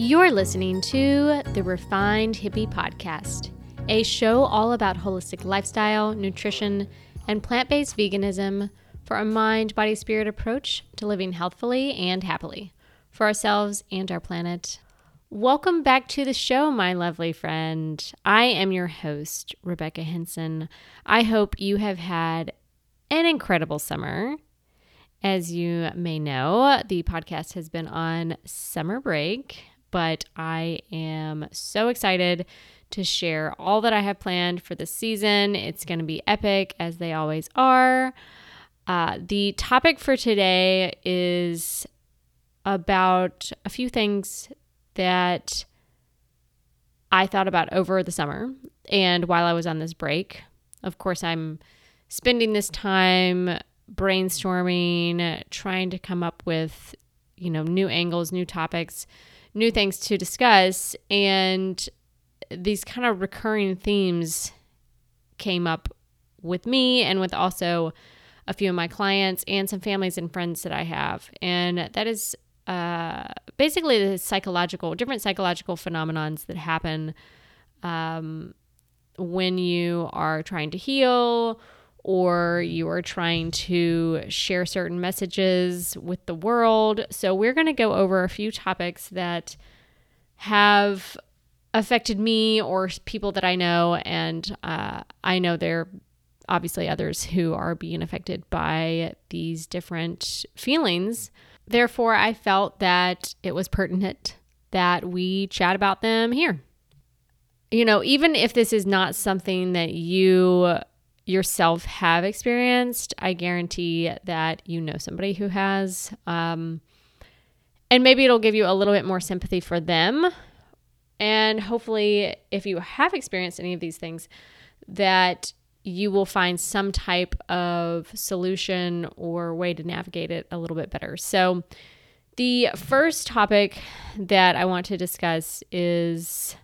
You're listening to the Refined Hippie Podcast, a show all about holistic lifestyle, nutrition, and plant based veganism for a mind, body, spirit approach to living healthfully and happily for ourselves and our planet. Welcome back to the show, my lovely friend. I am your host, Rebecca Henson. I hope you have had an incredible summer. As you may know, the podcast has been on summer break, but I am so excited to share all that I have planned for the season. It's going to be epic, as they always are. Uh, the topic for today is about a few things that I thought about over the summer and while I was on this break. Of course, I'm spending this time brainstorming, trying to come up with, you know, new angles, new topics, new things to discuss. And these kind of recurring themes came up with me and with also a few of my clients and some families and friends that I have. And that is uh, basically the psychological, different psychological phenomenons that happen um, when you are trying to heal or you are trying to share certain messages with the world. So, we're going to go over a few topics that have affected me or people that I know, and uh, I know there are obviously others who are being affected by these different feelings. Therefore, I felt that it was pertinent that we chat about them here. You know, even if this is not something that you yourself have experienced, I guarantee that you know somebody who has. Um, and maybe it'll give you a little bit more sympathy for them. And hopefully, if you have experienced any of these things, that you will find some type of solution or way to navigate it a little bit better. So, the first topic that I want to discuss is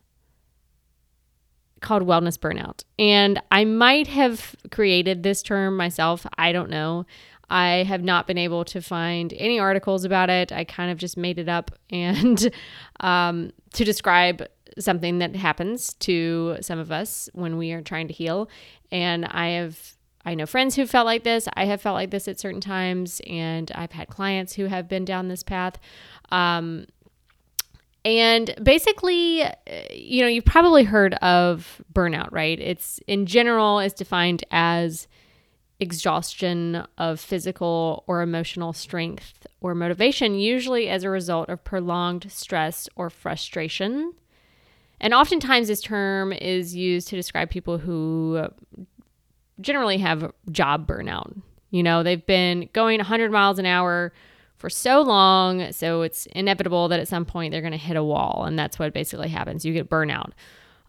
called wellness burnout. And I might have created this term myself. I don't know. I have not been able to find any articles about it. I kind of just made it up and um, to describe something that happens to some of us when we are trying to heal. And I have, I know friends who felt like this. I have felt like this at certain times, and I've had clients who have been down this path. Um, and basically, uh, you know, you've probably heard of burnout, right? It's in general is defined as exhaustion of physical or emotional strength or motivation, usually as a result of prolonged stress or frustration. And oftentimes, this term is used to describe people who generally have job burnout. You know, they've been going 100 miles an hour for so long, so it's inevitable that at some point they're going to hit a wall, and that's what basically happens. You get burnout.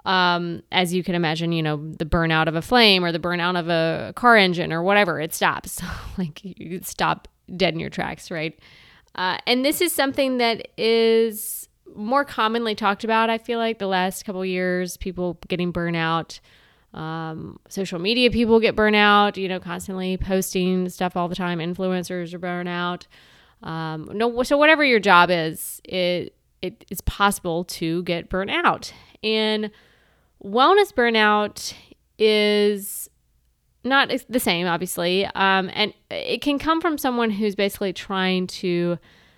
Um, as you can imagine, you know, the burnout of a flame or the burnout of a car engine or whatever, it stops. like you stop dead in your tracks, right? Uh, and this is something that is more commonly talked about, I feel like, the last couple years, people getting burnout. Um, social media people get burnout, you know, constantly posting stuff all the time. Influencers are burnout. Um, no, so whatever your job is, it it is possible to get burnt out. And wellness burnout is not the same, obviously, um, and it can come from someone who's basically trying to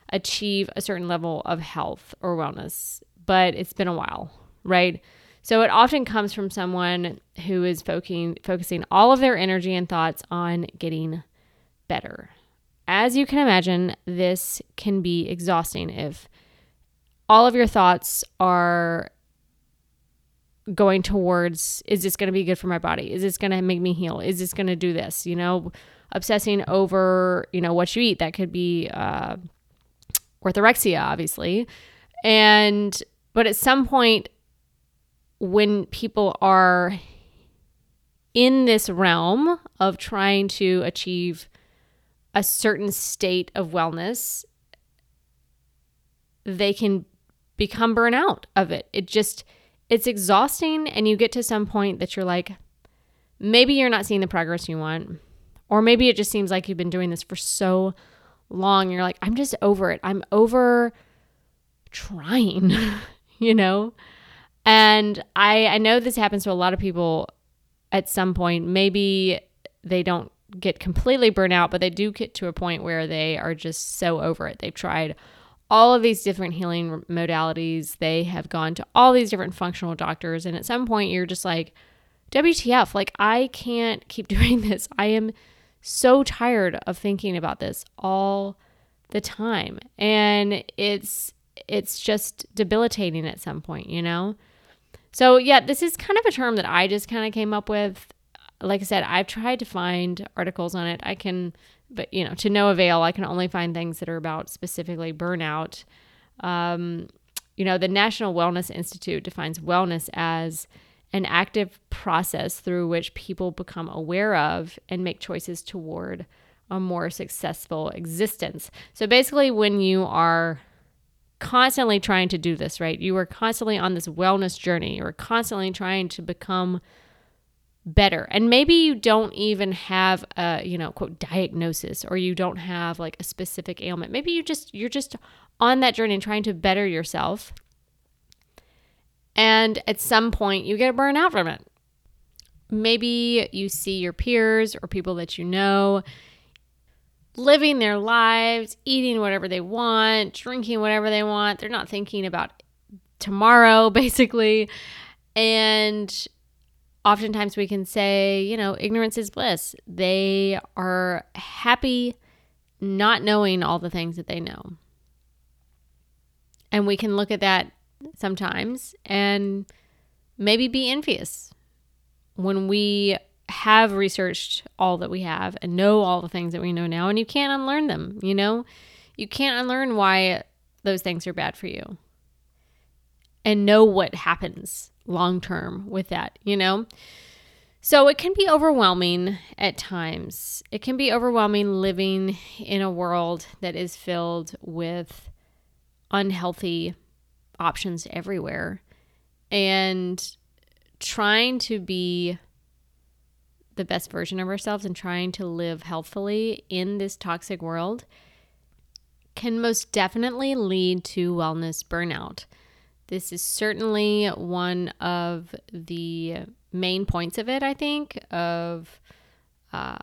achieve a certain level of health or wellness, but it's been a while, right? So it often comes from someone who is focusing focusing all of their energy and thoughts on getting better. As you can imagine, this can be exhausting if all of your thoughts are going towards is this going to be good for my body? Is this going to make me heal? Is this going to do this? You know, obsessing over, you know, what you eat. That could be uh, orthorexia, obviously. And, but at some point, when people are in this realm of trying to achieve a certain state of wellness, they can become burnout of it. It just, it's exhausting. And you get to some point that you're like, maybe you're not seeing the progress you want. Or maybe it just seems like you've been doing this for so long. You're like, I'm just over it. I'm over trying, you know? And I I know this happens to a lot of people at some point. Maybe they don't get completely burnt out, but they do get to a point where they are just so over it. They've tried all of these different healing modalities. They have gone to all these different functional doctors. And at some point, you're just like, WTF, like, I can't keep doing this. I am so tired of thinking about this all the time. And it's, it's just debilitating at some point, you know? So, yeah, this is kind of a term that I just kind of came up with. Like I said, I've tried to find articles on it. I can but you know, to no avail. I can only find things that are about specifically burnout. Um, you know, the National Wellness Institute defines wellness as an active process through which people become aware of and make choices toward a more successful existence. So basically, when you are constantly trying to do this, right? You are constantly on this wellness journey. You're constantly trying to become better. And maybe you don't even have a, you know, quote diagnosis or you don't have like a specific ailment. Maybe you just you're just on that journey trying to better yourself. And at some point you get burned out from it. Maybe you see your peers or people that you know living their lives, eating whatever they want, drinking whatever they want. They're not thinking about tomorrow basically. And oftentimes we can say, you know, ignorance is bliss. They are happy not knowing all the things that they know. And we can look at that sometimes and maybe be envious when we have researched all that we have and know all the things that we know now, and you can't unlearn them, you know? You can't unlearn why those things are bad for you and know what happens long term with that, you know? So it can be overwhelming at times. It can be overwhelming living in a world that is filled with unhealthy options everywhere and trying to be the best version of ourselves and trying to live healthfully in this toxic world can most definitely lead to wellness burnout. This is certainly one of the main points of it, I think, of uh,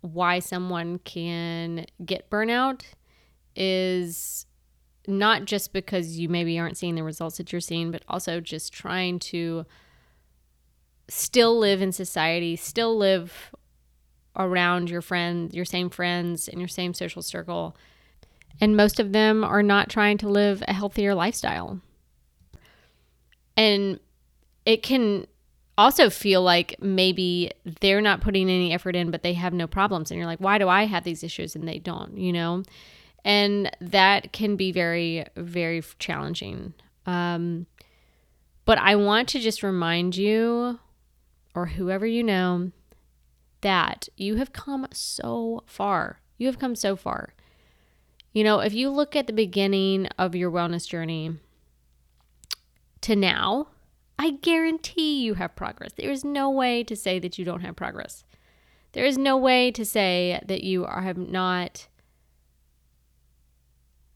why someone can get burnout is not just because you maybe aren't seeing the results that you're seeing, but also just trying to still live in society, still live around your friends, your same friends, in your same social circle. And most of them are not trying to live a healthier lifestyle. And it can also feel like maybe they're not putting any effort in, but they have no problems. And you're like, why do I have these issues and they don't, you know? And that can be very, very challenging. Um, but I want to just remind you, or whoever you know, that you have come so far. You have come so far. You know, if you look at the beginning of your wellness journey, to now, I guarantee you have progress. There is no way to say that you don't have progress. There is no way to say that you are, have not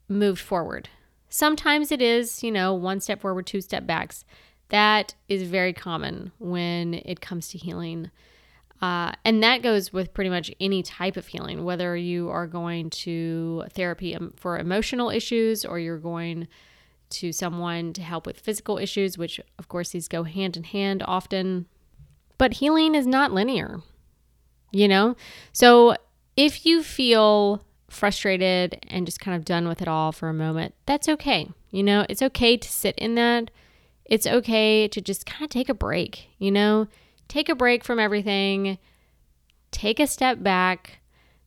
moved forward. Sometimes it is, you know, one step forward, two step backs. That is very common when it comes to healing. Uh, and that goes with pretty much any type of healing, whether you are going to therapy for emotional issues or you're going to someone to help with physical issues, which of course these go hand in hand often. But healing is not linear, you know? So if you feel frustrated and just kind of done with it all for a moment, that's okay. You know, it's okay to sit in that. It's okay to just kind of take a break, you know? Take a break from everything, take a step back.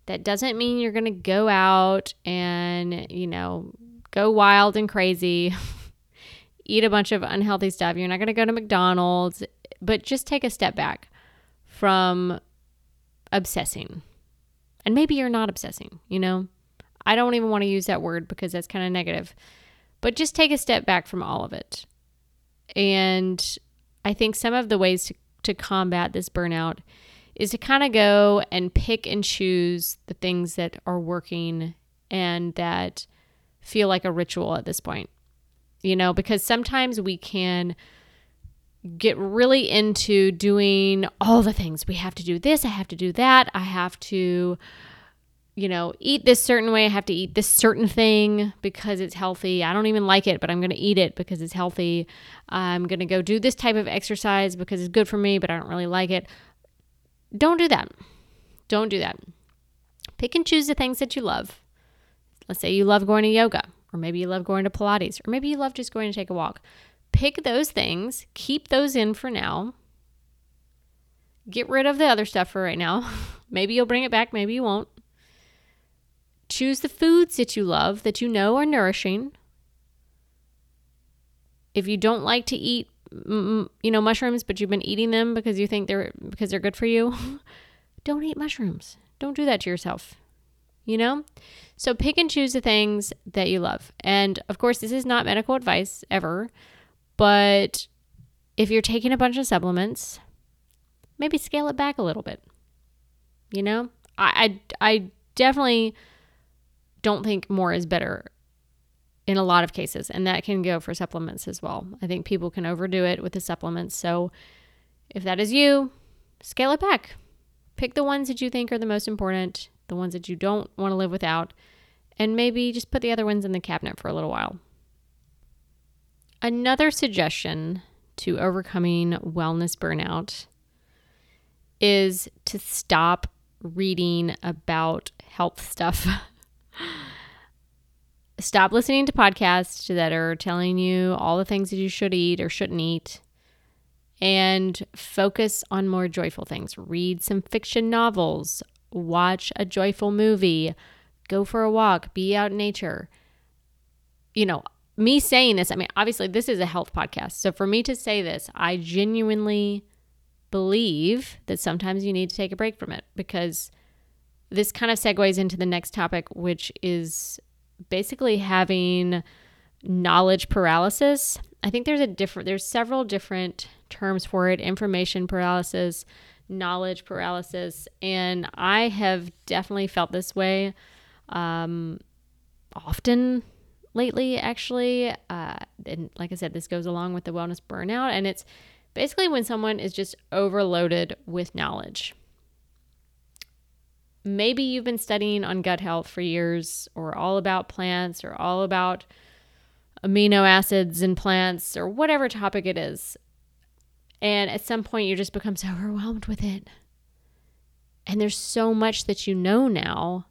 That doesn't mean you're going to go out and, you know, go wild and crazy, eat a bunch of unhealthy stuff. You're not going to go to McDonald's, but just take a step back from obsessing. And maybe you're not obsessing, you know? I don't even want to use that word because that's kind of negative. But just take a step back from all of it. And I think some of the ways to, to combat this burnout is to kind of go and pick and choose the things that are working and that feel like a ritual at this point. you know, because sometimes we can get really into doing all the things. We have to do this, I have to do that, I have to you know, eat this certain way. I have to eat this certain thing because it's healthy. I don't even like it, but I'm going to eat it because it's healthy. I'm going to go do this type of exercise because it's good for me, but I don't really like it. Don't do that. Don't do that. Pick and choose the things that you love. Let's say you love going to yoga, or maybe you love going to Pilates, or maybe you love just going to take a walk. Pick those things, keep those in for now. Get rid of the other stuff for right now. maybe you'll bring it back, maybe you won't Choose the foods that you love that you know are nourishing. If you don't like to eat, mm, mm, you know, mushrooms, but you've been eating them because you think they're because they're good for you, don't eat mushrooms. Don't do that to yourself. You know? So pick and choose the things that you love. And of course, this is not medical advice ever, but if you're taking a bunch of supplements, maybe scale it back a little bit. You know? I I, I definitely don't think more is better in a lot of cases. And that can go for supplements as well. I think people can overdo it with the supplements. So if that is you, scale it back. Pick the ones that you think are the most important, the ones that you don't want to live without, and maybe just put the other ones in the cabinet for a little while. Another suggestion to overcoming wellness burnout is to stop reading about health stuff Stop listening to podcasts that are telling you all the things that you should eat or shouldn't eat and focus on more joyful things. Read some fiction novels, watch a joyful movie, go for a walk, be out in nature. You know, me saying this, I mean, obviously, this is a health podcast. So for me to say this, I genuinely believe that sometimes you need to take a break from it because this kind of segues into the next topic, which is basically having knowledge paralysis. I think there's a different there's several different terms for it, information paralysis, knowledge paralysis, and I have definitely felt this way um, often lately actually uh, and like i said this goes along with the wellness burnout and it's basically when someone is just overloaded with knowledge maybe you've been studying on gut health for years or all about plants or all about amino acids in plants or whatever topic it is. And at some point, you just become so overwhelmed with it. And there's so much that you know now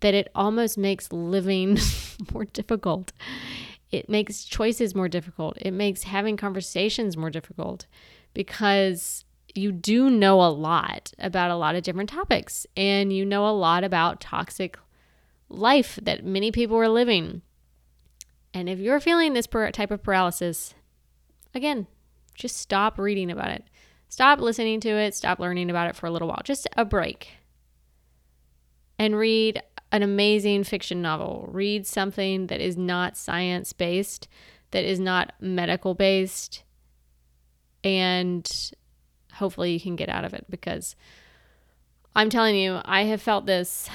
that it almost makes living more difficult. It makes choices more difficult. It makes having conversations more difficult because you do know a lot about a lot of different topics and you know a lot about toxic life that many people are living. And if you're feeling this type of paralysis, again, just stop reading about it. Stop listening to it. Stop learning about it for a little while. Just a break. And read an amazing fiction novel. Read something that is not science based, that is not medical based, and hopefully you can get out of it because I'm telling you, I have felt this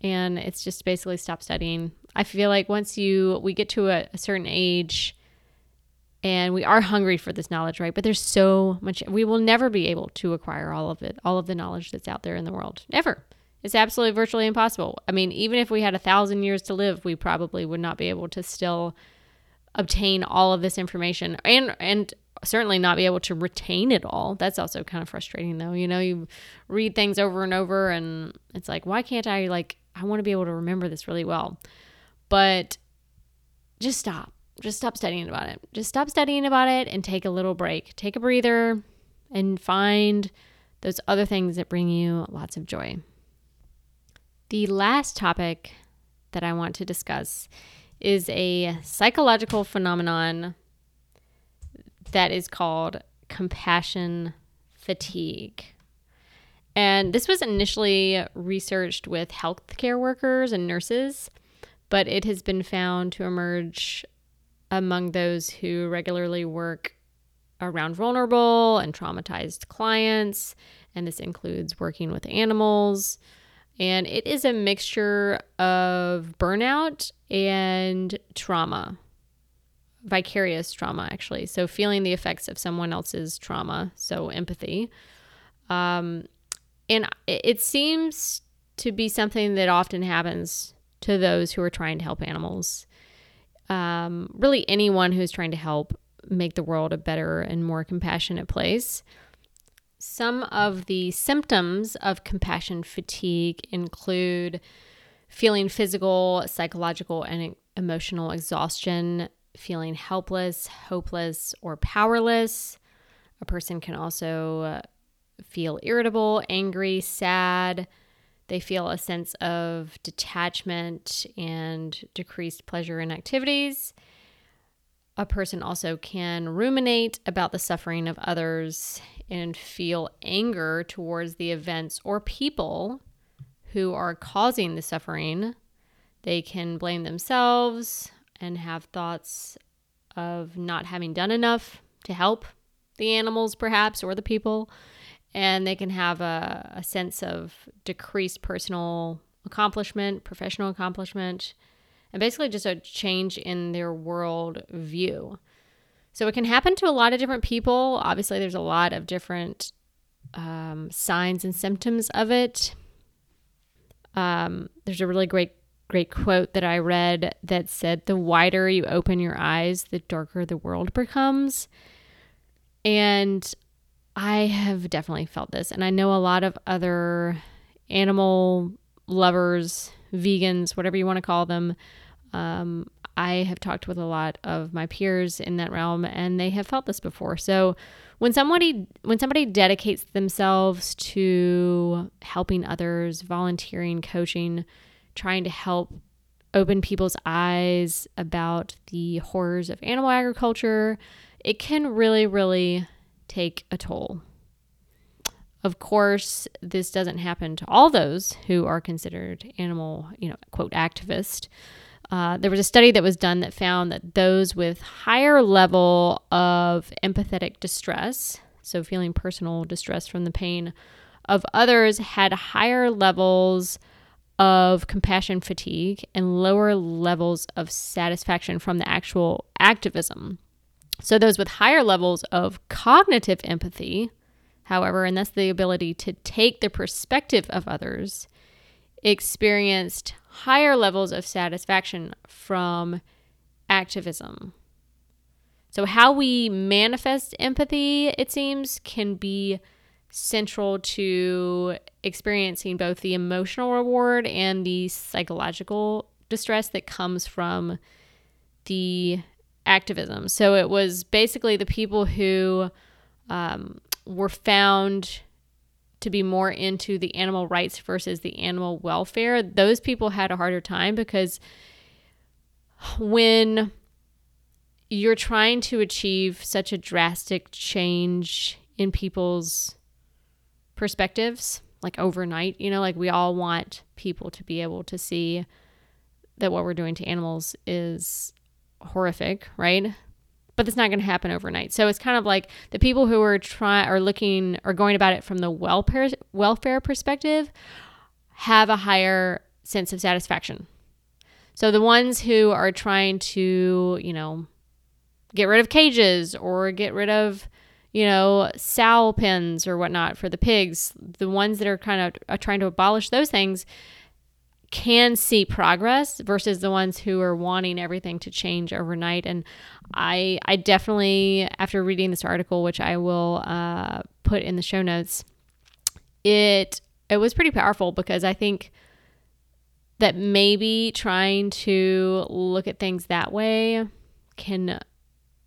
and it's just basically stop studying. I feel like once you we get to a, a certain age and we are hungry for this knowledge, right? But there's so much we will never be able to acquire all of it, all of the knowledge that's out there in the world. Never. It's absolutely virtually impossible. I mean, even if we had a thousand years to live, we probably would not be able to still obtain all of this information and and certainly not be able to retain it all. That's also kind of frustrating though. You know, you read things over and over and it's like, why can't I like I want to be able to remember this really well. But just stop. Just stop studying about it. Just stop studying about it and take a little break. Take a breather and find those other things that bring you lots of joy. The last topic that I want to discuss is a psychological phenomenon that is called compassion fatigue. And this was initially researched with healthcare workers and nurses, but it has been found to emerge among those who regularly work around vulnerable and traumatized clients. And this includes working with animals. And it is a mixture of burnout and trauma vicarious trauma, actually. So, feeling the effects of someone else's trauma. So, empathy. Um, and it seems to be something that often happens to those who are trying to help animals. Um, really, anyone who's trying to help make the world a better and more compassionate place. Some of the symptoms of compassion fatigue include feeling physical, psychological, and emotional exhaustion, feeling helpless, hopeless, or powerless. A person can also uh, feel irritable, angry, sad. They feel a sense of detachment and decreased pleasure in activities. A person also can ruminate about the suffering of others and feel anger towards the events or people who are causing the suffering. They can blame themselves and have thoughts of not having done enough to help the animals, perhaps, or the people and they can have a, a sense of decreased personal accomplishment, professional accomplishment, and basically just a change in their world view. So it can happen to a lot of different people. Obviously, there's a lot of different um, signs and symptoms of it. Um, there's a really great, great quote that I read that said, "The wider you open your eyes, the darker the world becomes." And I have definitely felt this, and I know a lot of other animal lovers, vegans, whatever you want to call them. Um, I have talked with a lot of my peers in that realm, and they have felt this before. So, when somebody when somebody dedicates themselves to helping others, volunteering, coaching, trying to help open people's eyes about the horrors of animal agriculture, it can really, really take a toll. Of course, this doesn't happen to all those who are considered animal, you know, quote, activist. Uh, there was a study that was done that found that those with higher level of empathetic distress, so feeling personal distress from the pain of others, had higher levels of compassion fatigue and lower levels of satisfaction from the actual activism. So, those with higher levels of cognitive empathy, however, and that's the ability to take the perspective of others, experienced higher levels of satisfaction from activism. So, how we manifest empathy, it seems, can be central to experiencing both the emotional reward and the psychological distress that comes from the activism. So it was basically the people who um, were found to be more into the animal rights versus the animal welfare. Those people had a harder time because when you're trying to achieve such a drastic change in people's perspectives, like overnight, you know, like we all want people to be able to see that what we're doing to animals is horrific, right? But it's not going to happen overnight. So it's kind of like the people who are trying are looking or going about it from the welfare welfare perspective have a higher sense of satisfaction. So the ones who are trying to, you know, get rid of cages or get rid of, you know, sow pens or whatnot for the pigs, the ones that are kind of trying to abolish those things, can see progress versus the ones who are wanting everything to change overnight. And I, I definitely, after reading this article, which I will uh, put in the show notes, it it was pretty powerful because I think that maybe trying to look at things that way can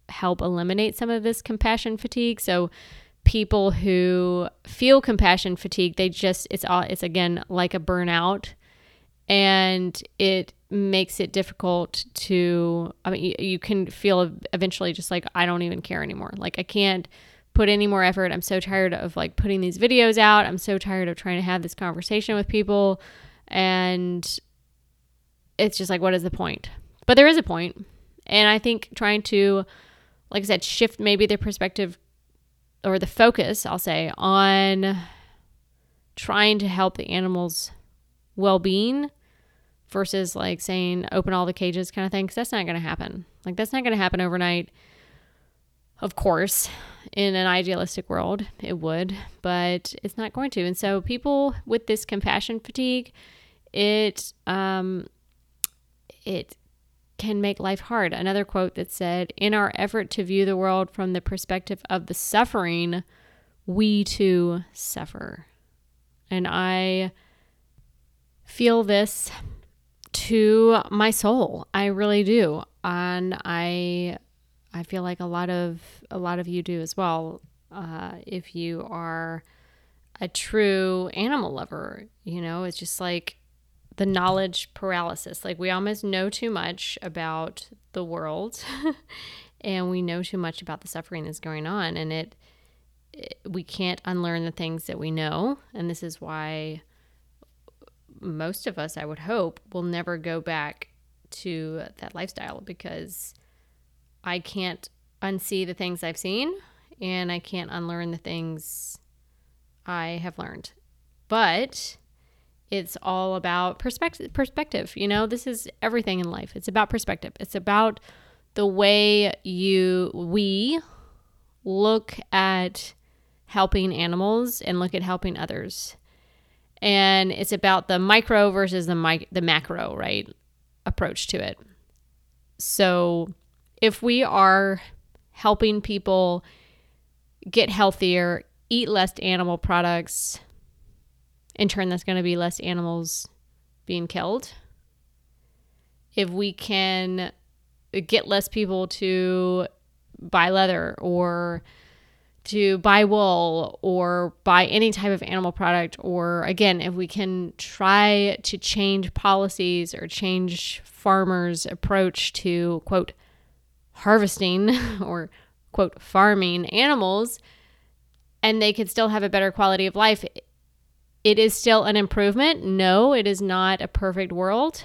help eliminate some of this compassion fatigue. So people who feel compassion fatigue, they just it's all it's again like a burnout and it makes it difficult to i mean you, you, can feel eventually just like i don't even care anymore. Like i can't put any more effort. I'm so tired of like putting these videos out. I'm so tired of trying to have this conversation with people. And it's just like what is the point? But there is a point. And i think trying to like i said shift maybe the perspective or the focus i'll say on trying to help the animals well-being versus like saying open all the cages kind of thing because that's not going to happen. Like that's not going to happen overnight. Of course, in an idealistic world, it would, but it's not going to. And so, people with this compassion fatigue, it um, it can make life hard. Another quote that said, "In our effort to view the world from the perspective of the suffering, we too suffer." And I feel this to my soul. I really do. And I I feel like a lot of a lot of you do as well. Uh, if you are a true animal lover, you know, it's just like the knowledge paralysis. Like we almost know too much about the world, and we know too much about the suffering that's going on, and it, it we can't unlearn the things that we know, and this is why most of us, I would hope, will never go back to that lifestyle because I can't unsee the things I've seen and I can't unlearn the things I have learned. But it's all about perspective perspective. You know, this is everything in life. It's about perspective. It's about the way you we look at helping animals and look at helping others and it's about the micro versus the mic- the macro, right? Approach to it. So, if we are helping people get healthier, eat less animal products, in turn that's going to be less animals being killed. If we can get less people to buy leather or to buy wool or buy any type of animal product, or again, if we can try to change policies or change farmers' approach to quote harvesting or quote farming animals, and they could still have a better quality of life, it is still an improvement. No, it is not a perfect world.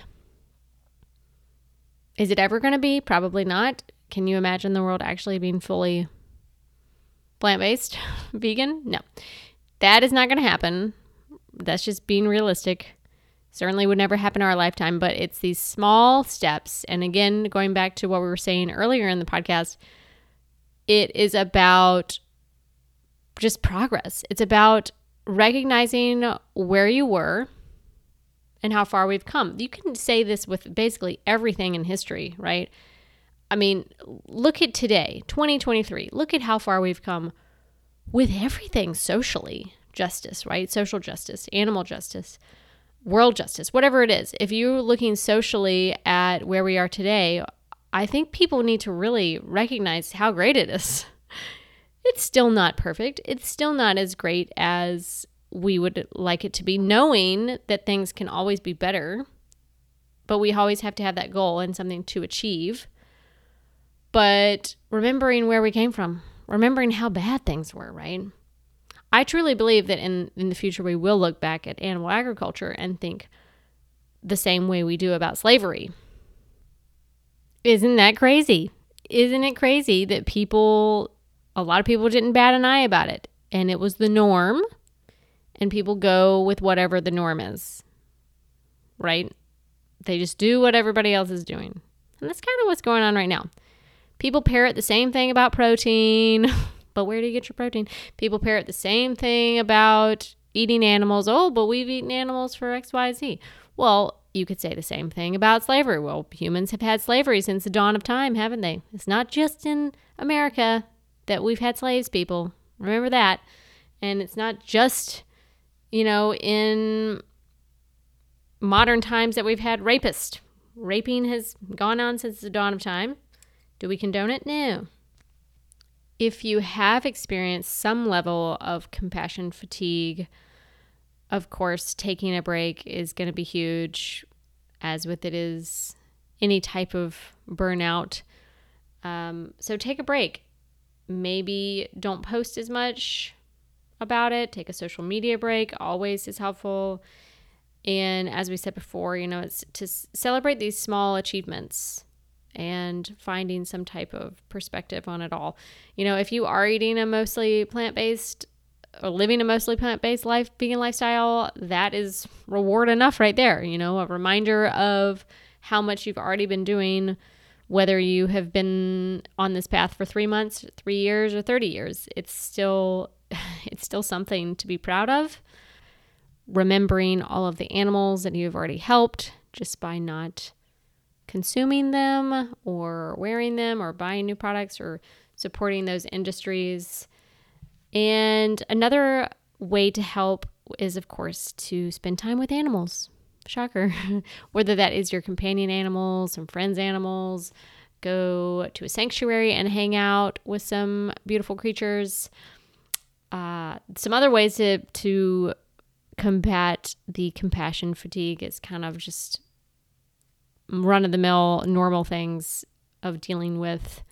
Is it ever going to be? Probably not. Can you imagine the world actually being fully plant based, vegan. No, that is not going to happen. That's just being realistic. Certainly would never happen in our lifetime, but it's these small steps. And again, going back to what we were saying earlier in the podcast, it is about just progress. It's about recognizing where you were and how far we've come. You can say this with basically everything in history, right? I mean, look at today, 2023. Look at how far we've come with everything socially justice, right? Social justice, animal justice, world justice, whatever it is. If you're looking socially at where we are today, I think people need to really recognize how great it is. It's still not perfect. It's still not as great as we would like it to be, knowing that things can always be better. But we always have to have that goal and something to achieve but remembering where we came from, remembering how bad things were, right? I truly believe that in, in the future we will look back at animal agriculture and think the same way we do about slavery. Isn't that crazy? Isn't it crazy that people, a lot of people didn't bat an eye about it and it was the norm and people go with whatever the norm is, right? They just do what everybody else is doing. And that's kind of what's going on right now. People parrot the same thing about protein, but where do you get your protein? People parrot the same thing about eating animals. Oh, but we've eaten animals for XYZ. Well, you could say the same thing about slavery. Well, humans have had slavery since the dawn of time, haven't they? It's not just in America that we've had slaves, people. Remember that. And it's not just, you know, in modern times that we've had rapists. Raping has gone on since the dawn of time. Do we condone it? No. If you have experienced some level of compassion fatigue, of course, taking a break is going to be huge, as with it is any type of burnout. Um, so take a break. Maybe don't post as much about it. Take a social media break, always is helpful. And as we said before, you know, it's to celebrate these small achievements and finding some type of perspective on it all. You know, if you are eating a mostly plant based or living a mostly plant-based life vegan lifestyle that is reward enough right there you know a reminder of how much you've already been doing whether you have been on this path for 3 months 3 years or 30 years it's still it's still something to be proud of remembering all of the animals that you've already helped just by not consuming them or wearing them or buying new products or supporting those industries. And another way to help is, of course, to spend time with animals. Shocker. Whether that is your companion animals, some friends' animals, go to a sanctuary and hang out with some beautiful creatures. Uh, some other ways to, to combat the compassion fatigue is kind of just run of the mill, normal things of dealing with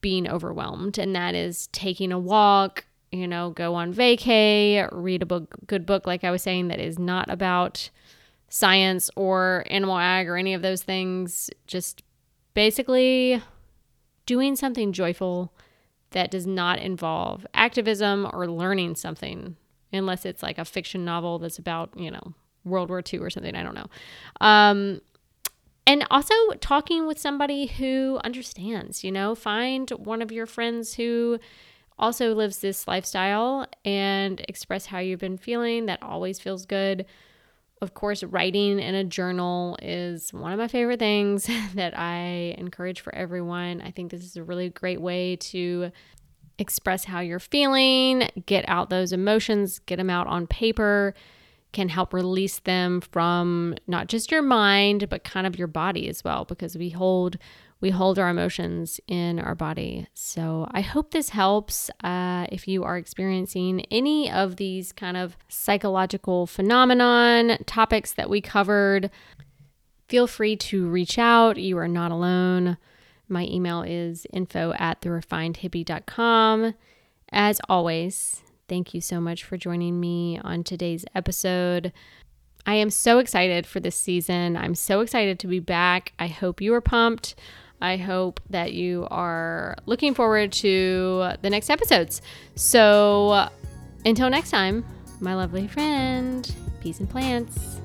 being overwhelmed. And that is taking a walk, you know, go on vacay, read a book, good book, like I was saying, that is not about science or animal ag or any of those things. Just basically doing something joyful that does not involve activism or learning something unless it's like a fiction novel that's about, you know, World War II or something. I don't know. Um, and also talking with somebody who understands, you know, find one of your friends who also lives this lifestyle and express how you've been feeling. That always feels good. Of course, writing in a journal is one of my favorite things that I encourage for everyone. I think this is a really great way to express how you're feeling, get out those emotions, get them out on paper, can help release them from not just your mind, but kind of your body as well, because we hold we hold our emotions in our body. So I hope this helps. Uh, if you are experiencing any of these kind of psychological phenomenon topics that we covered, feel free to reach out. You are not alone. My email is info at therefinedhippie.com. As always, thank you so much for joining me on today's episode. I am so excited for this season. I'm so excited to be back. I hope you are pumped. I hope that you are looking forward to the next episodes. So, until next time, my lovely friend, peace and plants.